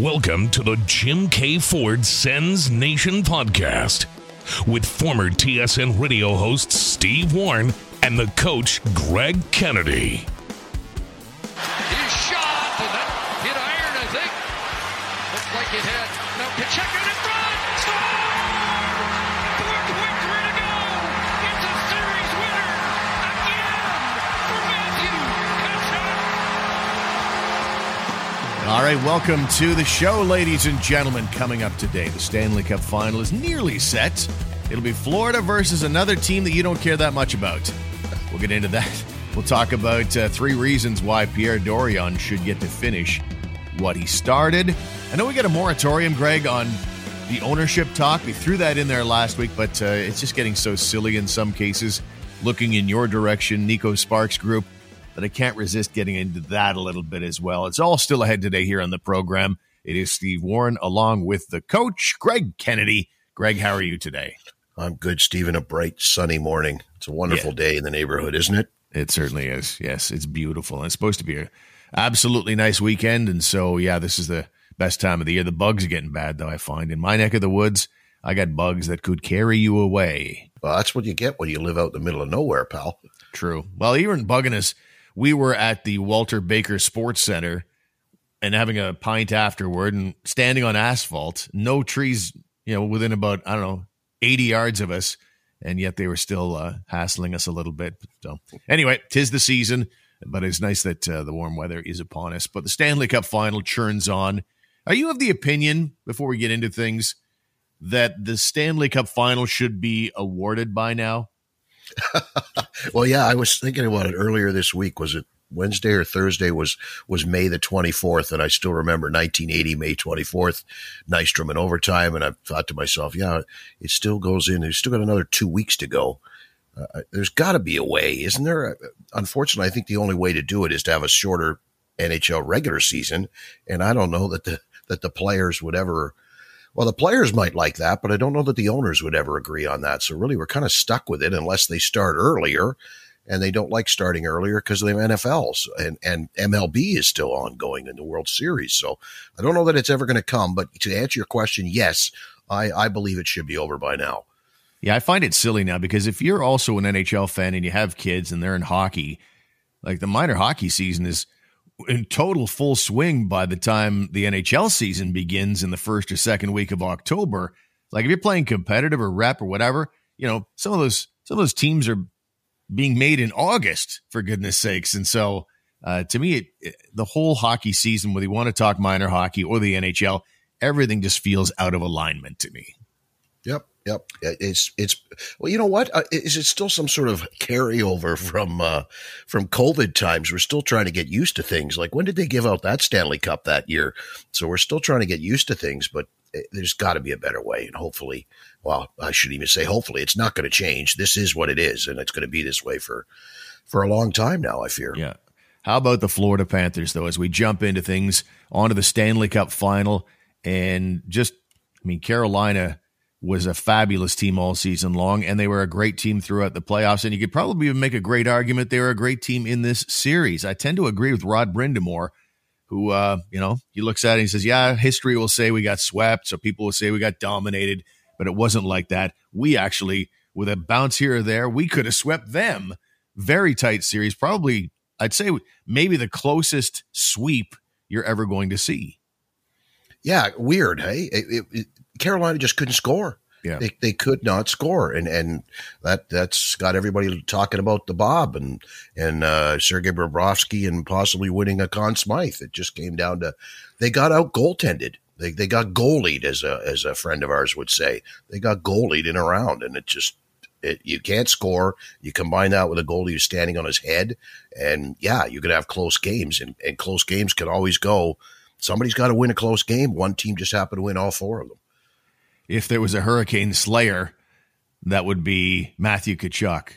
Welcome to the Jim Keay Ford Sens Nation podcast with former TSN radio host Steve Warren and the coach Greg Kennedy. He shot, and that hit iron, I think. Looked like it. No, in front. All right, welcome to the show, ladies and gentlemen. Coming up today, the Stanley Cup final is nearly set. It'll be Florida versus another team that you don't care that much about. We'll get into that. We'll talk about uh, three reasons why Pierre Dorion should get to finish what he started. I know we got a moratorium, Greg, on the ownership talk. We threw that in there last week, but uh, it's just getting so silly in some cases. Looking in your direction, Neko Sparks Group, that I can't resist getting into that a little bit as well. It's all still ahead today here on the program. It is Steve Warren along with the coach, Greg Kennedy. Greg, how are you today? I'm good, Stephen. A bright, sunny morning. It's a wonderful Yeah. day in the neighborhood, isn't it? It certainly is. Yes, it's beautiful. And it's supposed to be a absolutely nice weekend. And so, yeah, this is the best time of the year. The bugs are getting bad, though, I find. In my neck of the woods, I got bugs that could carry you away. Well, that's what you get when you live out in the middle of nowhere, pal. True. Well, even bugging us, we were at the Walter Baker Sports Center and having a pint afterward and standing on asphalt, no trees, you know, within about, I don't know, 80 yards of us. And yet they were still uh, hassling us a little bit. So, anyway, tis the season, but it's nice that uh, the warm weather is upon us. But the Stanley Cup final churns on. Are you of the opinion, before we get into things, that the Stanley Cup final should be awarded by now? Well, yeah, I was thinking about it earlier this week. Was it Wednesday or Thursday? Was was May the 24th? And I still remember 1980, May 24th, Nystrom in overtime. And I thought to myself, yeah, it still goes in. There's still got another two weeks to go. Uh, there's got to be a way, isn't there? Unfortunately, I think the only way to do it is to have a shorter NHL regular season. And I don't know that the that the players would ever. Well, the players might like that, but I don't know that the owners would ever agree on that. So really, we're kind of stuck with it unless they start earlier, and they don't like starting earlier because the NFLs and and MLB is still ongoing in the World Series. So I don't know that it's ever going to come. But to answer your question, yes, I I believe it should be over by now. Yeah, I find it silly now because if you're also an NHL fan and you have kids and they're in hockey, like the minor hockey season is in total full swing by the time the NHL season begins in the first or second week of October. Like if you're playing competitive or rep or whatever, you know, some of those some of those teams are being made in August for goodness sakes. And so uh, to me, it, it- the whole hockey season, whether you want to talk minor hockey or the NHL, everything just feels out of alignment to me. Yep. It's it's well, you know what? Uh, Is it still some sort of carryover from uh, from COVID times? We're still trying to get used to things. Like when did they give out that Stanley Cup that year? So we're still trying to get used to things, but uh, there's got to be a better way. And hopefully, well, I shouldn't even say hopefully, it's not going to change. This is what it is, and it's going to be this way for for a long time now. I fear. Yeah. How about the Florida Panthers, though, as we jump into things onto the Stanley Cup final? And just, I mean, Carolina was a fabulous team all season long, and they were a great team throughout the playoffs. And you could probably even make a great argument they were a great team in this series. I tend to agree with Rod Brind'Amour, who, uh, you know, he looks at it and he says, Yeah, history will say we got swept. So people will say we got dominated, but it wasn't like that. We actually, with a bounce here or there, we could have swept them. Very tight series. Probably, I'd say maybe the closest sweep you're ever going to see. Yeah, weird. Hey, it, it, it- Carolina just couldn't score. Yeah. They, they could not score, and and that that's got everybody talking about the Bob and and uh, Sergei Bobrovsky and possibly winning a Conn Smythe. It just came down to they got out goaltended. They they got goalied, as a as a friend of ours would say. They got goalied in a round, and it just it, you can't score. You combine that with a goalie who's standing on his head, and yeah, you're gonna have close games, and, and close games can always go. Somebody's got to win a close game. One team just happened to win all four of them. If there was a Hurricane Slayer, that would be Matthew Tkachuk.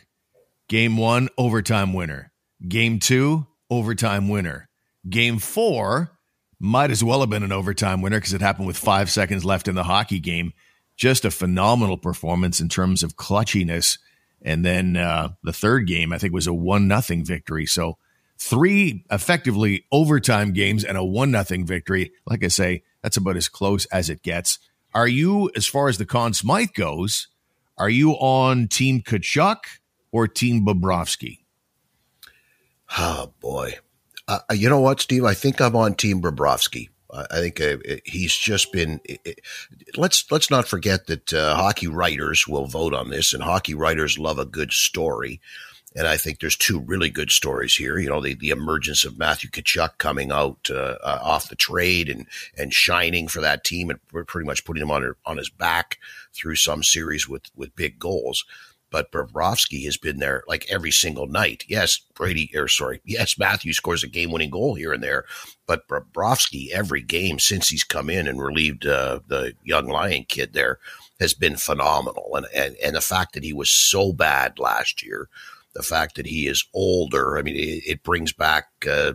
Game one, overtime winner. Game two, overtime winner. Game four might as well have been an overtime winner because it happened with five seconds left in the hockey game. Just a phenomenal performance in terms of clutchiness. And then uh, the third game, I think, was a one nothing victory. So three effectively overtime games and a one nothing victory. Like I say, That's about as close as it gets. Are you, as far as the Conn Smythe goes, are you on Team Tkachuk or Team Bobrovsky? Oh boy, uh, you know what, Steve? I think I'm on Team Bobrovsky. I think uh, he's just been. let's let's not forget that uh, hockey writers will vote on this, and hockey writers love a good story. And I think there's two really good stories here. You know, the, the emergence of Matthew Tkachuk coming out uh, uh, off the trade and and shining for that team, and pretty much putting him on on his back through some series with with big goals but Bobrovsky has been there like every single night. Yes, Brady, or sorry, yes, Matthew scores a game winning goal here and there, but Bobrovsky every game since he's come in and relieved uh, the young Lyon kid there has been phenomenal. And, and, and the fact that he was so bad last year, the fact that he is older, I mean, it, it brings back, uh,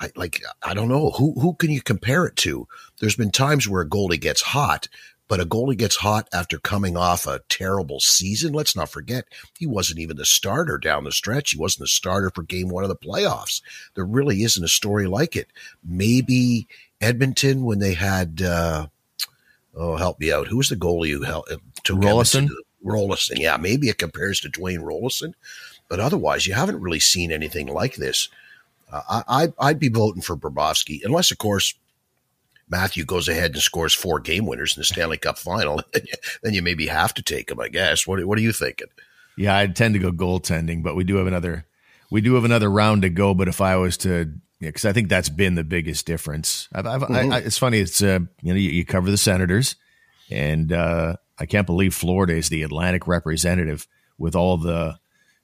I, like I don't know who who can you compare it to. There's been times where a goalie gets hot, but a goalie gets hot after coming off a terrible season. Let's not forget, he wasn't even the starter down the stretch. He wasn't the starter for game one of the playoffs. There really isn't a story like it. Maybe Edmonton when they had, uh, oh, help me out. Who was the goalie who helped? uh, took Roloson? Roloson. Yeah, maybe it compares to Dwayne Roloson, but otherwise, you haven't really seen anything like this. Uh, I, I'd be voting for Bobrovsky, unless, of course, Matthew goes ahead and scores four game winners in the Stanley Cup final, then you maybe have to take him, I guess. What, what are you thinking? Yeah, I tend to go goaltending, but we do have another we do have another round to go. But if I was to, because yeah, I think that's been the biggest difference. I've, I've, mm-hmm. I, it's funny. It's uh, you know you, you, cover the Senators, and uh, I can't believe Florida is the Atlantic representative with all the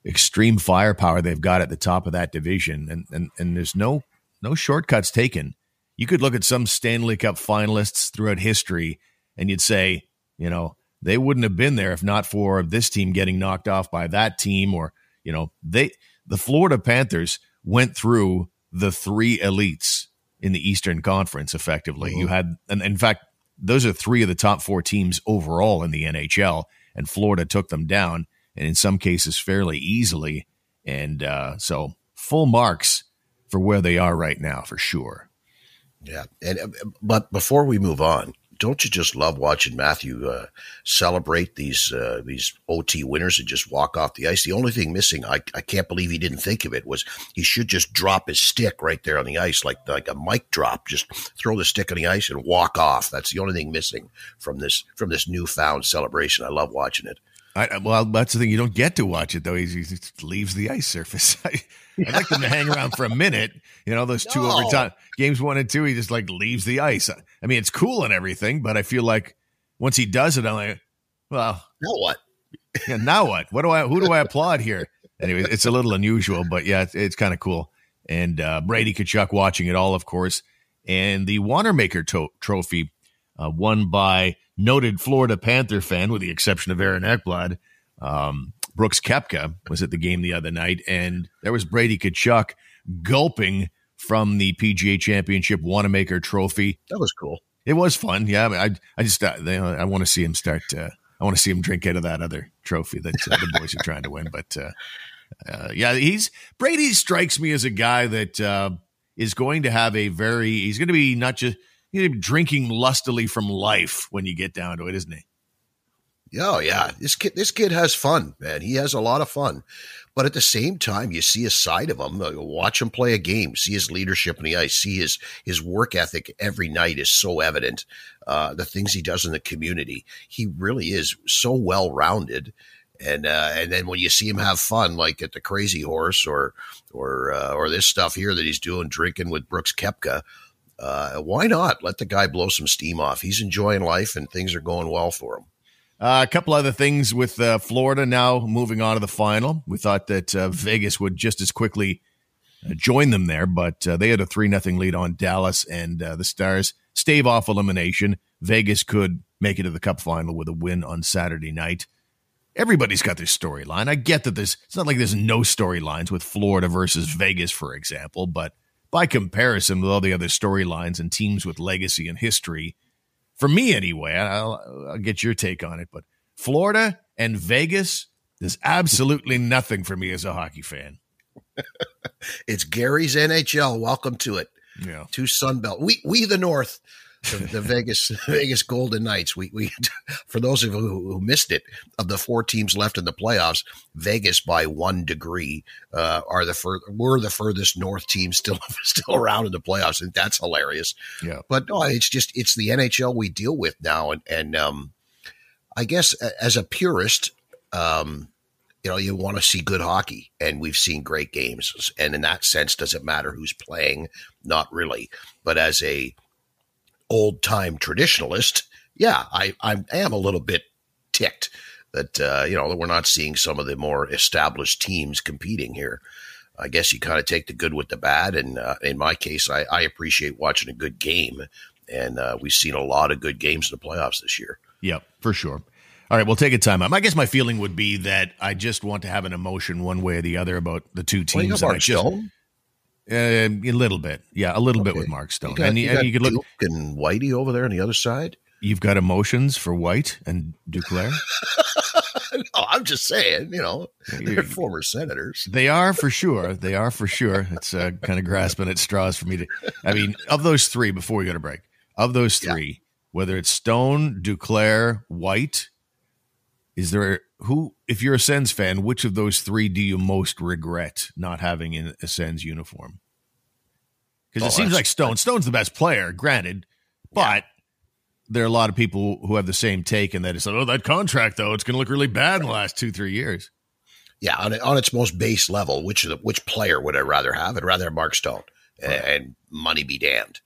extreme firepower they've got at the top of that division, and and and there's no no shortcuts taken you could look at some Stanley Cup finalists throughout history and you'd say, you know, they wouldn't have been there if not for this team getting knocked off by that team or, you know, they the Florida Panthers went through the three elites in the Eastern Conference effectively. Mm-hmm. You had and in fact, those are three of the top 4 teams overall in the NHL and Florida took them down and in some cases fairly easily and uh, so full marks for where they are right now for sure. Yeah, and uh, but before we move on, don't you just love watching Matthew uh, celebrate these uh, these OT winners and just walk off the ice? The only thing missing, I, I can't believe he didn't think of it, was he should just drop his stick right there on the ice, like like a mic drop. Just throw the stick on the ice and walk off. That's the only thing missing from this from this newfound celebration. I love watching it. I, well, that's the thing. You don't get to watch it though. He, he leaves the ice surface. I, would like them to hang around for a minute. You know, those two no. overtime games one and two, he just like leaves the ice. I mean, it's cool and everything, but I feel like once he does it, I'm like, well, now what? Yeah, now what? What do I? Who do I applaud here? Anyway, it's a little unusual, but yeah, it's, it's kind of cool. And uh, Brady Tkachuk watching it all, of course, and the Wanamaker to- Trophy uh, won by noted Florida Panther fan, with the exception of Aaron Ekblad. Um, Brooks Koepka was at the game the other night, and there was Brady Tkachuk gulping from the PGA Championship Wanamaker Trophy. That was cool. It was fun. Yeah, I, mean, I, I just uh, I want to see him start. Uh, I want to see him drink out of that other trophy that uh, the boys are trying to win. But uh, uh, yeah, he's Brady strikes me as a guy that uh, is going to have a very. He's going to be not just he's drinking lustily from life when you get down to it, isn't he? Oh yeah, this kid this kid has fun, man. He has a lot of fun. But at the same time, you see a side of him. Watch him play a game. See his leadership in the ice. See his his work ethic every night is so evident. Uh, the things he does in the community, he really is so well rounded. And uh, and then when you see him have fun, like at the Crazy Horse or or uh, or this stuff here that he's doing, drinking with Brooks Koepka, uh, why not let the guy blow some steam off? He's enjoying life and things are going well for him. Uh, a couple other things with uh, Florida now moving on to the final. We thought that uh, Vegas would just as quickly uh, join them there, but uh, they had a 3 nothing lead on Dallas, and the Stars stave off elimination. Vegas could make it to the cup final with a win on Saturday night. Everybody's got their storyline. I get that there's, it's not like there's no storylines with Florida versus Vegas, for example, but by comparison with all the other storylines and teams with legacy and history, for me anyway, I'll, I'll get your take on it, but Florida and Vegas, there's absolutely nothing for me as a hockey fan. it's Gary's NHL. Welcome to it. Yeah. To Sunbelt. We we the North. The, the Vegas Vegas Golden Knights. We we for those of you who, missed it, of the four teams left in the playoffs, Vegas by one degree uh, are the fur- we're the furthest north team still still around in the playoffs, and that's hilarious. Yeah, but no, it's just it's the NHL we deal with now, and and um, I guess as a purist, um, you know, you want to see good hockey, and we've seen great games. And in that sense, does it matter who's playing? Not really. But as a old time traditionalist, yeah, I, I am a little bit ticked that uh, you know that we're not seeing some of the more established teams competing here. I guess you kind of take the good with the bad, and uh, in my case, I, I, appreciate watching a good game, and uh, we've seen a lot of good games in the playoffs this year. Yep, for sure. All right, we'll take a time out. I guess my feeling would be that I just want to have an emotion one way or the other about the two teams. Well, Mark just, Stone? Uh, a little bit, yeah, a little okay. bit with Mark Stone, you got, and you, and you could look Duke and Whitey over there on the other side. You've got emotions for White and Duclair. no, I'm just saying, you know, they're former senators. They are for sure. They are for sure. It's uh, kind of grasping at straws for me to. I mean, of those three, before we go to break, of those three, yeah. whether it's Stone, Duclair, White, is there who, if you're a Sens fan, which of those three do you most regret not having in a Sens uniform? Because oh, it seems like Stone. Stone's the best player, granted, but yeah. there are a lot of people who have the same take, and that is, oh, that contract though, it's going to look really bad in the last two, three years. Yeah, on, on its most base level, which which player would I rather have? I'd rather have Mark Stone, right. and money be damned.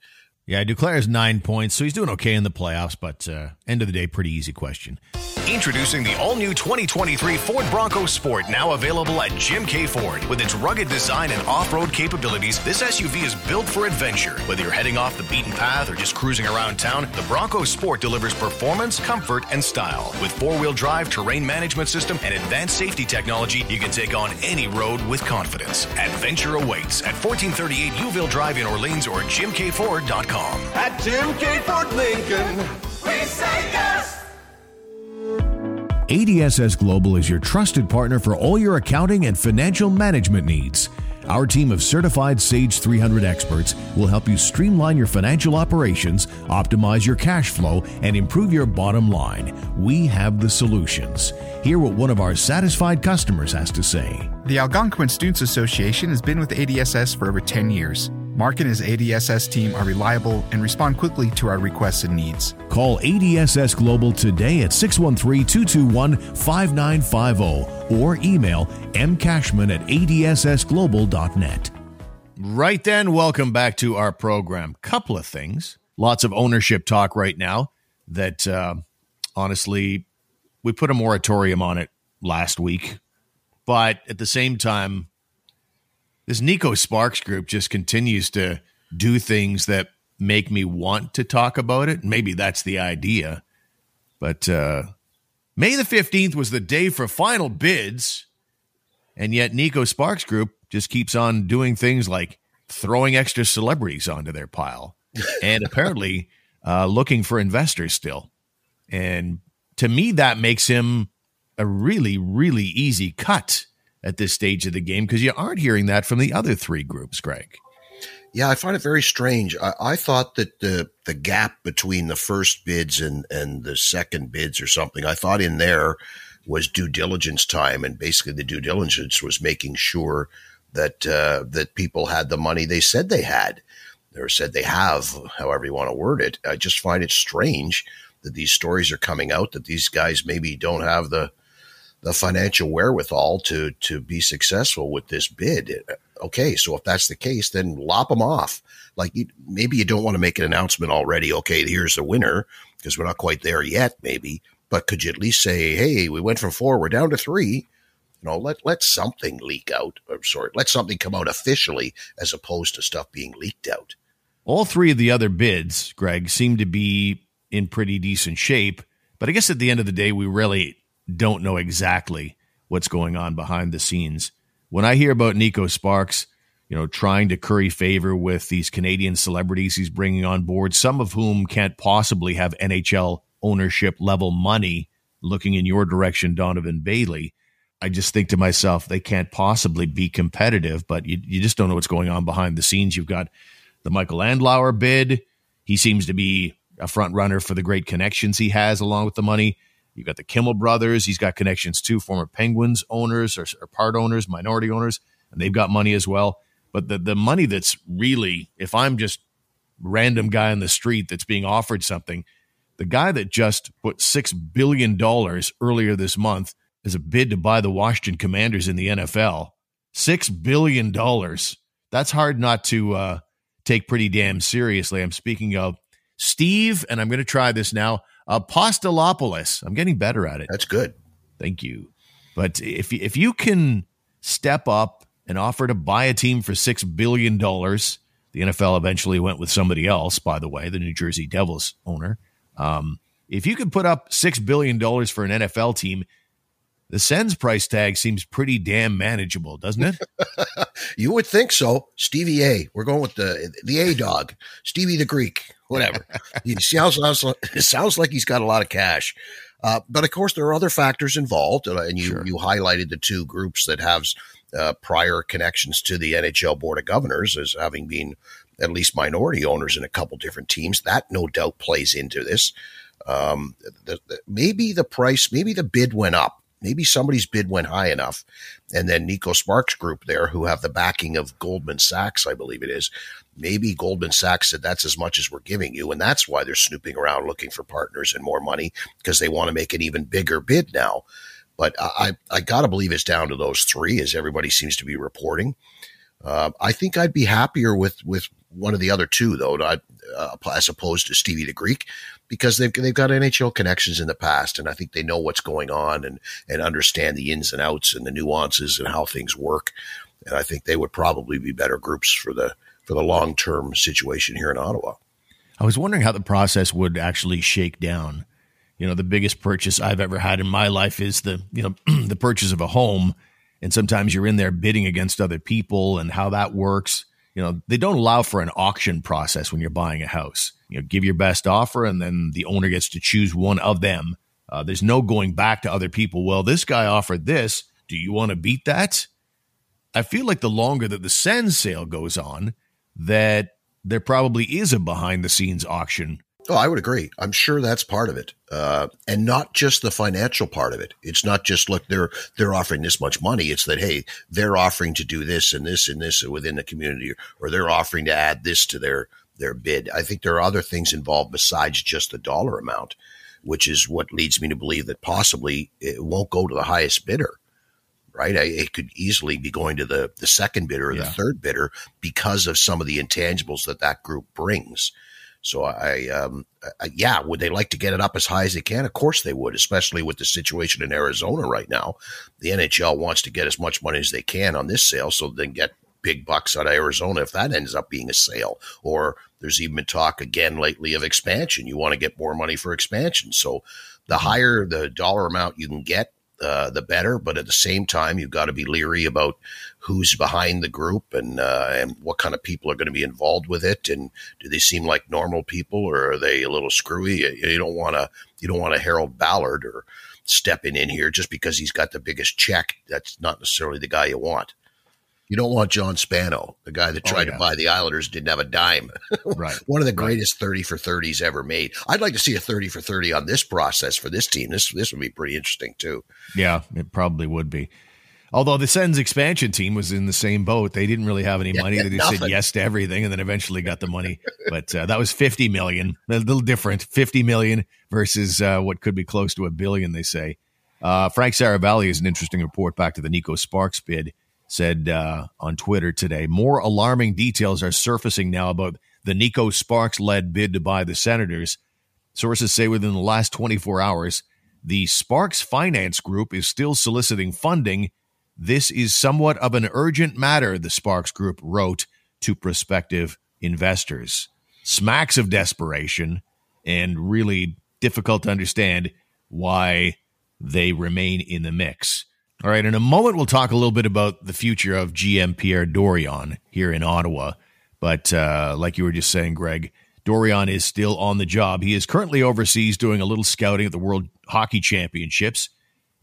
Yeah, Duclair's nine points, so he's doing okay in the playoffs, but uh, end of the day, pretty easy question. Introducing the all new 2023 Ford Bronco Sport, now available at Jim K. Ford. With its rugged design and off road capabilities, this SUV is built for adventure. Whether you're heading off the beaten path or just cruising around town, the Bronco Sport delivers performance, comfort, and style. With four wheel drive, terrain management system, and advanced safety technology, you can take on any road with confidence. Adventure awaits at 1438 Youville Drive in Orleans or jimkford.com. At Jim Keay Ford Lincoln, we say yes. ADSS Global is your trusted partner for all your accounting and financial management needs. Our team of certified Sage 300 experts will help you streamline your financial operations, optimize your cash flow, and improve your bottom line. We have the solutions. Hear what one of our satisfied customers has to say. The Algonquin Students Association has been with ADSS for over 10 years. Mark and his ADSS team are reliable and respond quickly to our requests and needs. Call ADSS Global today at 613 221 5950 or email mcashman at adssglobal.net. Right then, welcome back to our program. Couple of things. Lots of ownership talk right now that uh, honestly, we put a moratorium on it last week. But at the same time, this Neko Sparks group just continues to do things that make me want to talk about it. Maybe that's the idea. But uh, May the 15th was the day for final bids. And yet, Neko Sparks Group just keeps on doing things like throwing extra celebrities onto their pile and apparently uh, looking for investors still. And to me, that makes him a really, really easy cut at this stage of the game because you aren't hearing that from the other three groups, Greg. Yeah, I find it very strange. I, I, thought that the the gap between the first bids and and the second bids or something, I thought in there was due diligence time, and basically the due diligence was making sure that uh, that people had the money they said they had, or said they have, however you want to word it. I just find it strange that these stories are coming out that these guys maybe don't have the the financial wherewithal to to be successful with this bid. Okay, so if that's the case, then lop them off. Like you, maybe you don't want to make an announcement already. Okay, here's the winner because we're not quite there yet. Maybe, but could you at least say, hey, we went from four, we're down to three. You know, let let something leak out. Or sorry, let something come out officially as opposed to stuff being leaked out. All three of the other bids, Greg, seem to be in pretty decent shape. But I guess at the end of the day, we really don't know exactly what's going on behind the scenes. When I hear about Neko Sparks, you know, trying to curry favor with these Canadian celebrities he's bringing on board, some of whom can't possibly have NHL ownership level money looking in your direction, Donovan Bailey. I just think to myself, they can't possibly be competitive, but you, you just don't know what's going on behind the scenes. You've got the Michael Andlauer bid. He seems to be a front runner for the great connections he has along with the money. You've got the Kimmel brothers. He's got connections too, former Penguins owners or, or part owners, minority owners, and they've got money as well. But the, the money that's really, if I'm just random guy on the street that's being offered something, the guy that just put $6 billion earlier this month as a bid to buy the Washington Commanders in the NFL, $6 billion. That's hard not to uh, take pretty damn seriously. I'm speaking of Steve, and I'm going to try this now, Apostolopoulos. I'm getting better at it. That's good. Thank you. But if if you can step up and offer to buy a team for six billion dollars, the NFL eventually went with somebody else. By the way, the New Jersey Devils owner. Um, if you could put up six billion dollars for an NFL team, the Sens price tag seems pretty damn manageable, doesn't it? you would think so. Stevie A. We're going with the the A dog, Stevie the Greek, whatever. he sounds, it sounds like he's got a lot of cash. Uh, but of course, there are other factors involved, uh, and you sure. you highlighted the two groups that have uh, prior connections to the NHL Board of Governors as having been at least minority owners in a couple different teams. That no doubt plays into this. Um, the, the, maybe the price, maybe the bid went up maybe somebody's bid went high enough. And then Neko Sparks group there, who have the backing of Goldman Sachs, I believe it is. Maybe Goldman Sachs said that's as much as we're giving you. And that's why they're snooping around looking for partners and more money because they want to make an even bigger bid now. But I, I got to believe it's down to those three, as everybody seems to be reporting. Uh, I think I'd be happier with with one of the other two, though, not, uh, as opposed to Stevie the Greek because they've they've got NHL connections in the past, and I think they know what's going on and and understand the ins and outs and the nuances and how things work. And I think they would probably be better groups for the for the long term situation here in Ottawa. I was wondering how the process would actually shake down. You know, the biggest purchase I've ever had in my life is the you know the purchase of a home, and sometimes you're in there bidding against other people and how that works. You know, they don't allow for an auction process when you're buying a house you know, give your best offer, and then the owner gets to choose one of them. Uh, there's no going back to other people. Well, this guy offered this. Do you want to beat that? I feel like the longer that the Sens sale goes on, that there probably is a behind the scenes auction. Oh, I would agree. I'm sure that's part of it, uh, and not just the financial part of it. It's not just look they're they're offering this much money. It's that hey, they're offering to do this and this and this within the community, or they're offering to add this to their their bid. I think there are other things involved besides just the dollar amount, which is what leads me to believe that possibly it won't go to the highest bidder. Right, it could easily be going to the the second bidder or yeah. the third bidder because of some of the intangibles that that group brings. So I, um, I, yeah, would they like to get it up as high as they can? Of course they would, especially with the situation in Arizona right now. The NHL wants to get as much money as they can on this sale, so they can get big bucks out of Arizona if that ends up being a sale. Or there's even been talk again lately of expansion. You want to get more money for expansion. So the mm-hmm. higher the dollar amount you can get, uh, the better. But at the same time, you've got to be leery about who's behind the group and uh, and what kind of people are going to be involved with it. And do they seem like normal people or are they a little screwy? You, don't want to you don't want to Harold Ballard or stepping in here just because he's got the biggest check. That's not necessarily the guy you want. You don't want John Spano, the guy that oh, tried oh, yeah. to buy the Islanders, didn't have a dime. right. One of the greatest right. 30 for 30s ever made. I'd like to see a 30 for 30 on this process for this team. This this would be pretty interesting too. Yeah, it probably would be. Although the Sens expansion team was in the same boat, they didn't really have any money. Yeah, they just said yes to everything, and then eventually got the money. but uh, that was fifty million, a little different. Fifty million versus uh, what could be close to a billion. They say. Uh, Frank Seravalli is an interesting report back to the Neko Sparks bid said uh, on Twitter today. More alarming details are surfacing now about the Neko Sparks led bid to buy the Senators. Sources say within the last 24 hours, the Sparks Finance Group is still soliciting funding. This is somewhat of an urgent matter, the Sparks Group wrote to prospective investors. Smacks of desperation and really difficult to understand why they remain in the mix. All right, in a moment, we'll talk a little bit about the future of GM Pierre Dorion here in Ottawa. But uh, like you were just saying, Greg, Dorion is still on the job. He is currently overseas doing a little scouting at the World Hockey Championships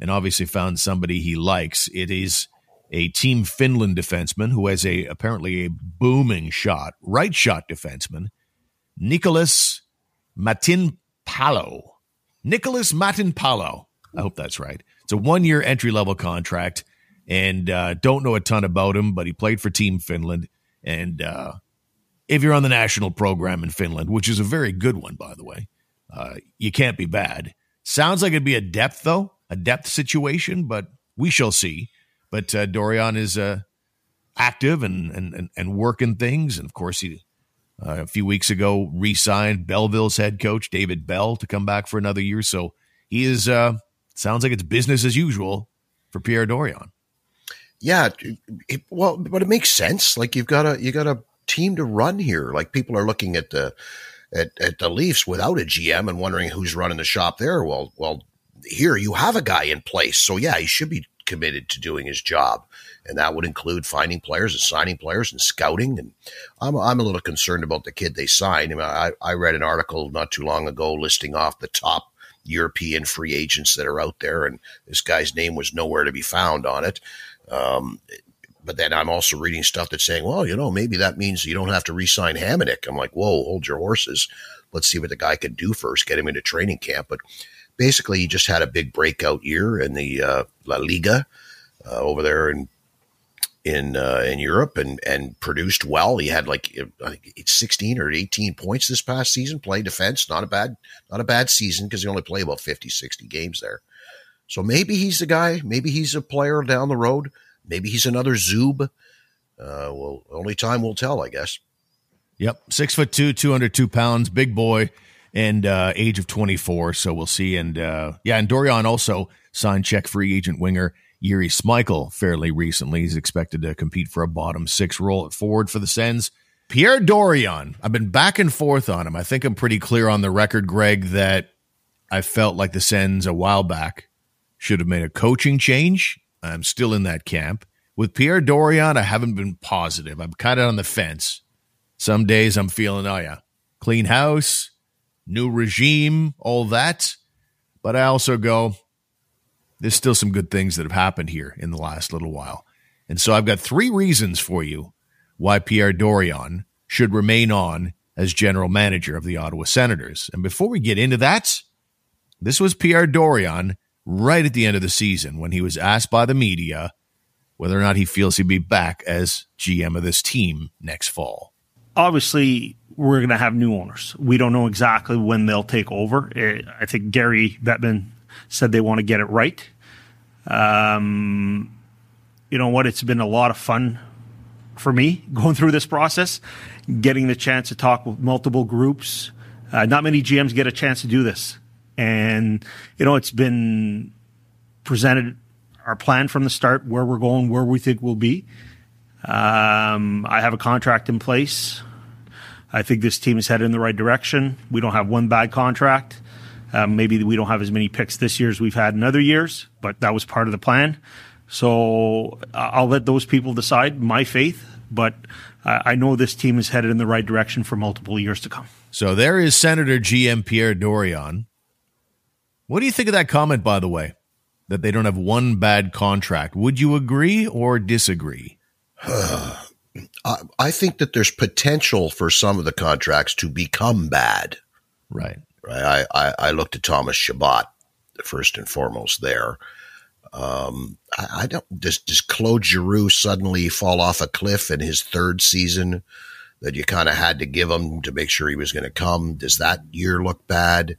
and obviously found somebody he likes. It is a Team Finland defenseman who has a apparently a booming shot, right shot defenseman, Nikolas Matinpalo. Nikolas Matinpalo. I hope that's right. It's a one year entry level contract and uh, don't know a ton about him, but he played for Team Finland. And uh, if you're on the national program in Finland, which is a very good one, by the way, uh, you can't be bad. Sounds like it'd be a depth, though, a depth situation, but we shall see. But uh, Dorion is uh, active and, and, and working things. And of course, he uh, a few weeks ago re signed Belleville's head coach, David Bell, to come back for another year. So he is, uh, sounds like it's business as usual for Pierre Dorion. Yeah, it, well, but it makes sense. Like you've got a you got a team to run here. Like people are looking at the at, at the Leafs without a GM and wondering who's running the shop there. Well, well, here you have a guy in place, so yeah, he should be committed to doing his job, and that would include finding players and signing players and scouting. And I'm I'm a little concerned about the kid they signed. I, mean, I, I read an article not too long ago listing off the top European free agents that are out there, and this guy's name was nowhere to be found on it. Um, but then I'm also reading stuff that's saying, well, you know, maybe that means you don't have to re-sign Hamonic. I'm like, whoa, hold your horses. Let's see what the guy can do first. Get him into training camp. But basically, he just had a big breakout year in the uh, La Liga uh, over there in in uh, in Europe and and produced well. He had like it's 16 or 18 points this past season playing defense. Not a bad not a bad season because he only played about 50 60 games there. So maybe he's the guy. Maybe he's a player down the road. Maybe he's another Zub. Uh, well, only time will tell, I guess. Yep, six foot two, two hundred two pounds, big boy, and uh, age of twenty four. So we'll see. And uh, yeah, and Dorion also signed Czech free agent winger Jiri Smejkal fairly recently. He's expected to compete for a bottom six role at forward for the Sens. Pierre Dorion, I've been back and forth on him. I think I'm pretty clear on the record, Greg, that I felt like the Sens a while back should have made a coaching change. I'm still in that camp. With Pierre Dorion, I haven't been positive. I'm kind of on the fence. Some days I'm feeling, oh yeah, clean house, new regime, all that. But I also go, there's still some good things that have happened here in the last little while. And so I've got three reasons for you why Pierre Dorion should remain on as general manager of the Ottawa Senators. And before we get into that, this was Pierre Dorion right at the end of the season when he was asked by the media whether or not he feels he'd be back as GM of this team next fall. Obviously, we're going to have new owners. We don't know exactly when they'll take over. Eh, I think Gary Bettman said they want to get it right. Um, you know what? It's been a lot of fun for me going through this process, getting the chance to talk with multiple groups. Uh, not many GMs get a chance to do this. And, you know, it's been presented our plan from the start, where we're going, where we think we'll be. Um, I have a contract in place. I think this team is headed in the right direction. We don't have one bad contract. Um, maybe we don't have as many picks this year as we've had in other years, but that was part of the plan. So I'll let those people decide my faith, but I know this team is headed in the right direction for multiple years to come. So there is Senator GM Pierre Dorion what do you think of that comment, by the way, that they don't have one bad contract? Would you agree or disagree? I think that there's potential for some of the contracts to become bad. Right. Right. I, I, I looked at Thomas Chabot first and foremost there. Um, I, I, don't does does Claude Giroux suddenly fall off a cliff in his third season that you kind of had to give him to make sure he was going to come? Does that year look bad?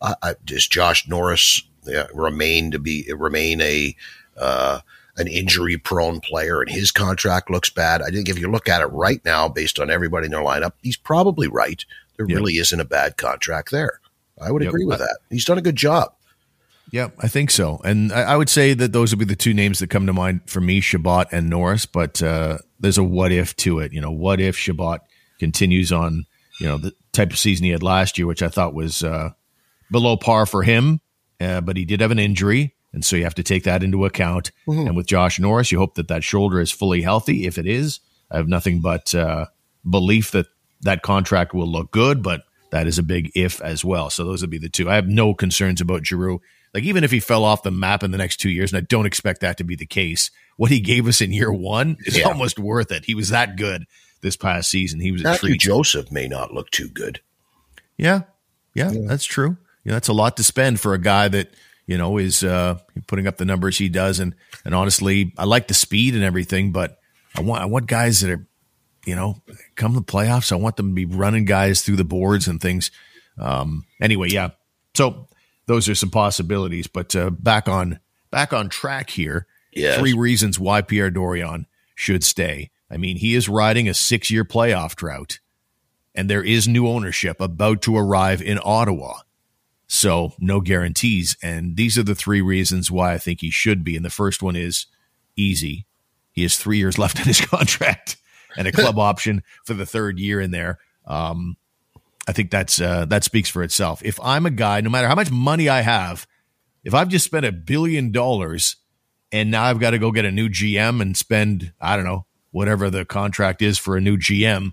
uh, does Josh Norris uh, remain to be remain a uh, an injury prone player and his contract looks bad? I think if you look at it right now, based on everybody in their lineup, he's probably right. There yep. really isn't a bad contract there. I would yep. agree with that. He's done a good job. Yeah, I think so. And I, I, would say that those would be the two names that come to mind for me, Chabot and Norris. But uh, there's a what if to it. You know, what if Chabot continues on, you know, the type of season he had last year, which I thought was uh, below par for him, uh, but he did have an injury. And so you have to take that into account. Mm-hmm. And with Josh Norris, you hope that that shoulder is fully healthy. If it is, I have nothing but uh, belief that that contract will look good, but that is a big if as well. So those would be the two. I have no concerns about Giroux. Like even if he fell off the map in the next two years, and I don't expect that to be the case, what he gave us in year one is yeah. almost worth it. He was that good this past season. He was Matthew Joseph may not look too good. Yeah, Yeah, yeah, that's true. Yeah, that's a lot to spend for a guy that you know is uh, putting up the numbers he does. And and honestly, I like the speed and everything, but I want I want guys that are you know come to the playoffs. I want them to be running guys through the boards and things. Um, anyway, yeah. So those are some possibilities. But uh, back on back on track here. Yes. Three reasons why Pierre Dorion should stay. I mean, he is riding a six year playoff drought, and there is new ownership about to arrive in Ottawa. So, no guarantees. And these are the three reasons why I think he should be. And the first one is easy. He has three years left in his contract and a club option for the third year in there. Um, I think that's uh, that speaks for itself. If I'm a guy, no matter how much money I have, if I've just spent a billion dollars and now I've got to go get a new GM and spend I don't know whatever the contract is for a new GM,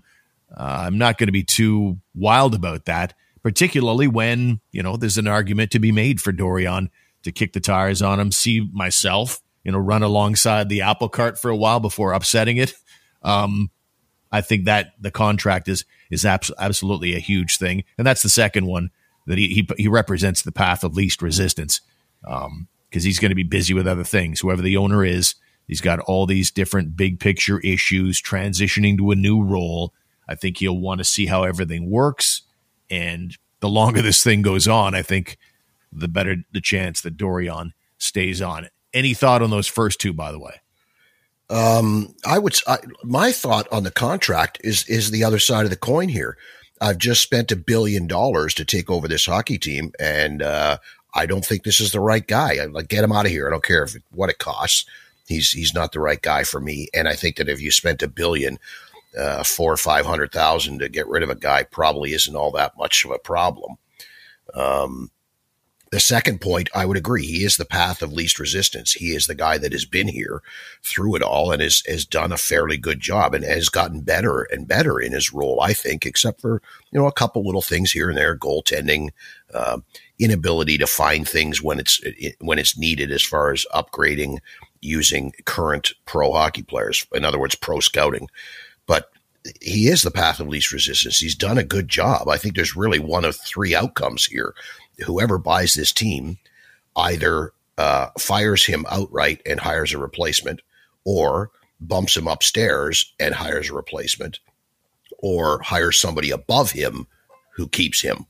uh, I'm not going to be too wild about that. Particularly when you know there's an argument to be made for Dorion to kick the tires on him. See myself, you know, run alongside the apple cart for a while before upsetting it. Um, I think that the contract is is abs- absolutely a huge thing, and that's the second one that he he, he represents the path of least resistance because um, he's going to be busy with other things. Whoever the owner is, he's got all these different big picture issues transitioning to a new role. I think he'll want to see how everything works, and the longer this thing goes on, I think the better the chance that Dorion stays on. Any thought on those first two, by the way? Um, I would. I, my thought on the contract is is the other side of the coin here. I've just spent a billion dollars to take over this hockey team, and uh, I don't think this is the right guy. I like get him out of here. I don't care if what it costs. He's he's not the right guy for me. And I think that if you spent a billion, uh, four or five hundred thousand to get rid of a guy, probably isn't all that much of a problem. Um, the second point, I would agree. He is the path of least resistance. He is the guy that has been here through it all and has, has done a fairly good job and has gotten better and better in his role, I think, except for, you know, a couple little things here and there, goaltending, uh, inability to find things when it's, when it's needed as far as upgrading using current pro hockey players. In other words, pro scouting. But he is the path of least resistance. He's done a good job. I think there's really one of three outcomes here whoever buys this team either uh, fires him outright and hires a replacement, or bumps him upstairs and hires a replacement, or hires somebody above him who keeps him.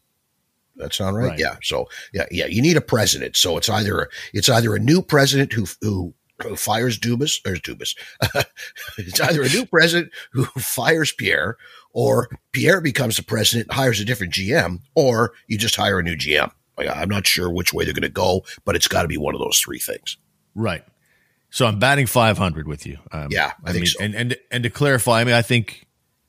That sound right? right? Yeah. So yeah, yeah. You need a president. So it's either it's either a new president who, who fires Dubas or Dubas. it's either a new president who fires Pierre, or Pierre becomes the president, hires a different GM, or you just hire a new GM. Like, I'm not sure which way they're going to go, but it's got to be one of those three things. Right. So I'm batting 500 with you. Um, yeah, I, I mean, so. and and and to clarify, I mean, I think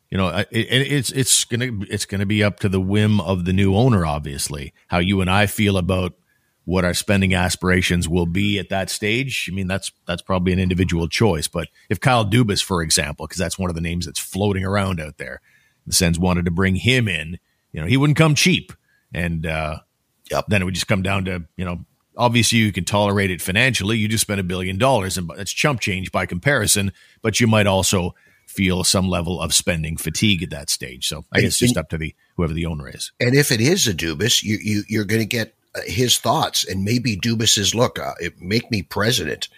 you know, it, it's it's gonna it's gonna be up to the whim of the new owner, obviously, how you and I feel about what our spending aspirations will be at that stage. I mean, that's that's probably an individual choice. But if Kyle Dubas, for example, because that's one of the names that's floating around out there, the Sens wanted to bring him in, you know, he wouldn't come cheap, and uh, Yep. Then it would just come down to, you know, obviously you can tolerate it financially. You just spent a billion dollars and that's chump change by comparison, but you might also feel some level of spending fatigue at that stage. So I guess it's just up to the whoever the owner is. And if it is a Dubas, you, you you're going to get his thoughts and maybe Dubas's look, uh, make me president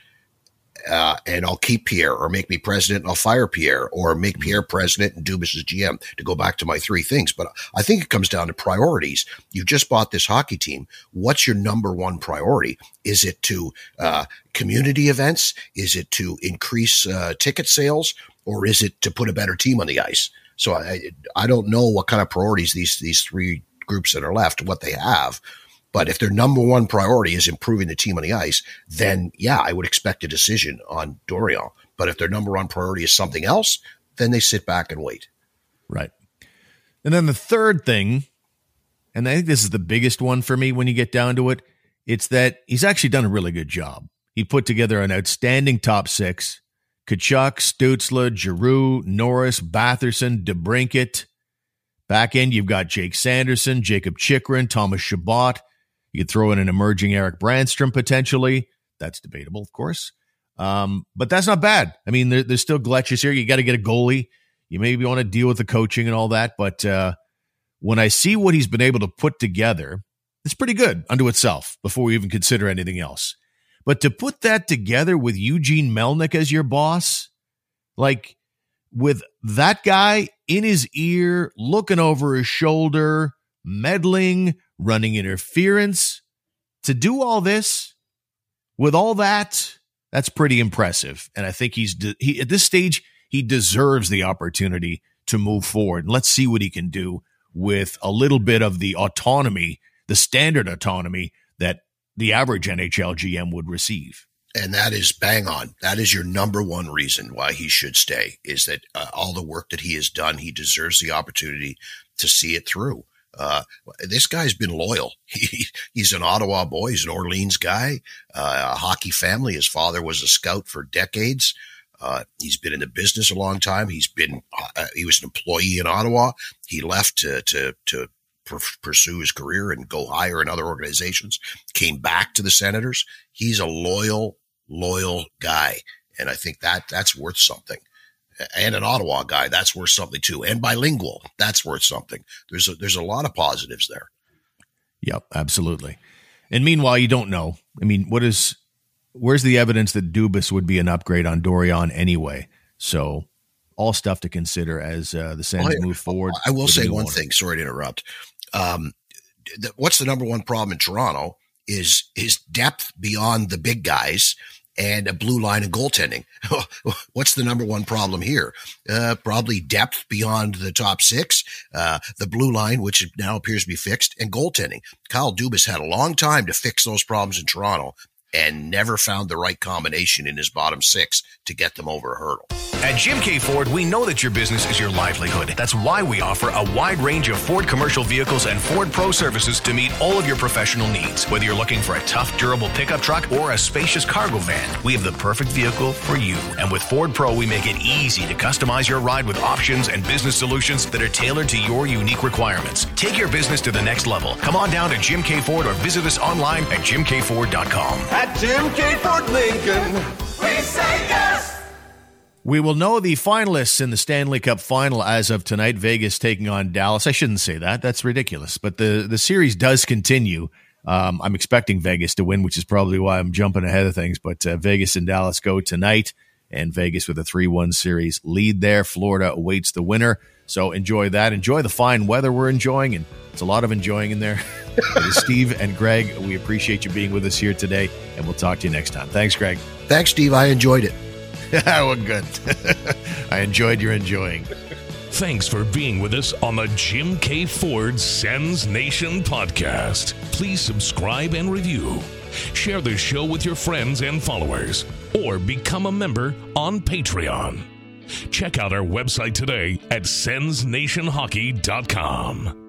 uh, and I'll keep Pierre, or make me president and I'll fire Pierre, or make mm-hmm. Pierre president and Dubas as GM. To go back to my three things, but I think it comes down to priorities. You just bought this hockey team. What's your number one priority? Is it to uh, community events? Is it to increase uh, ticket sales, or is it to put a better team on the ice? So I I don't know what kind of priorities these these three groups that are left what they have. But if their number one priority is improving the team on the ice, then yeah, I would expect a decision on Dorion. But if their number one priority is something else, then they sit back and wait. Right. And then the third thing, and I think this is the biggest one for me when you get down to it, it's that he's actually done a really good job. He put together an outstanding top six. Tkachuk, Stützle, Giroux, Norris, Batherson, DeBrincat. Back end, you've got Jake Sanderson, Jakob Chychrun, Thomas Chabot, you could throw in an emerging Erik Brännström potentially. That's debatable, of course. Um, but that's not bad. I mean, there, there's still glitches here. You got to get a goalie. You maybe want to deal with the coaching and all that. But uh, when I see what he's been able to put together, it's pretty good unto itself before we even consider anything else. But to put that together with Eugene Melnyk as your boss, like with that guy in his ear, looking over his shoulder, meddling, running interference, to do all this with all that, that's pretty impressive. And I think he's de- he at this stage he deserves the opportunity to move forward. Let's see what he can do with a little bit of the autonomy, the standard autonomy that the average NHL GM would receive. And that is bang on. That is your number one reason why he should stay is that uh, all the work that he has done, he deserves the opportunity to see it through. Uh, this guy's been loyal. He, he's an Ottawa boy. He's an Orleans guy, uh, a hockey family. His father was a scout for decades. Uh, he's been in the business a long time. He's been uh, he was an employee in Ottawa. He left to to to pursue his career and go higher in other organizations. Came back to the Senators. He's a loyal loyal guy, and I think that that's worth something. And an Ottawa guy, that's worth something too. And bilingual, that's worth something. There's a, there's a lot of positives there. Yep, absolutely. And meanwhile, you don't know. I mean, what is where's the evidence that Dubas would be an upgrade on Dorion anyway? So all stuff to consider as uh, the Sens move forward. I will say one owner. thing. Sorry to interrupt. Um, the, what's the number one problem in Toronto is is depth beyond the big guys and a blue line and goaltending. What's the number one problem here? Uh, probably depth beyond the top six, uh, the blue line, which now appears to be fixed, and goaltending. Kyle Dubas had a long time to fix those problems in Toronto, and never found the right combination in his bottom six to get them over a hurdle. At Jim Keay Ford, we know that your business is your livelihood. That's why we offer a wide range of Ford commercial vehicles and Ford Pro services to meet all of your professional needs. Whether you're looking for a tough, durable pickup truck or a spacious cargo van, we have the perfect vehicle for you. And with Ford Pro, we make it easy to customize your ride with options and business solutions that are tailored to your unique requirements. Take your business to the next level. Come on down to Jim Keay Ford or visit us online at jimkeayford.com. At Jim Keay Ford Lincoln, we say yes. We will know the finalists in the Stanley Cup final as of tonight. Vegas taking on Dallas. I shouldn't say that. That's ridiculous. But the, the series does continue. Um, I'm expecting Vegas to win, which is probably why I'm jumping ahead of things. But uh, Vegas and Dallas go tonight, and Vegas with a 3 1 series lead there. Florida awaits the winner. So enjoy that. Enjoy the fine weather we're enjoying, and it's a lot of enjoying in there. Steve and Greg, we appreciate you being with us here today, and we'll talk to you next time. Thanks, Greg. Thanks, Steve. I enjoyed it. well, good. I enjoyed your enjoying. Thanks for being with us on the Jim Keay Ford Sens Nation podcast. Please subscribe and review. Share the show with your friends and followers, or become a member on Patreon. Check out our website today at sensnationhockey.com.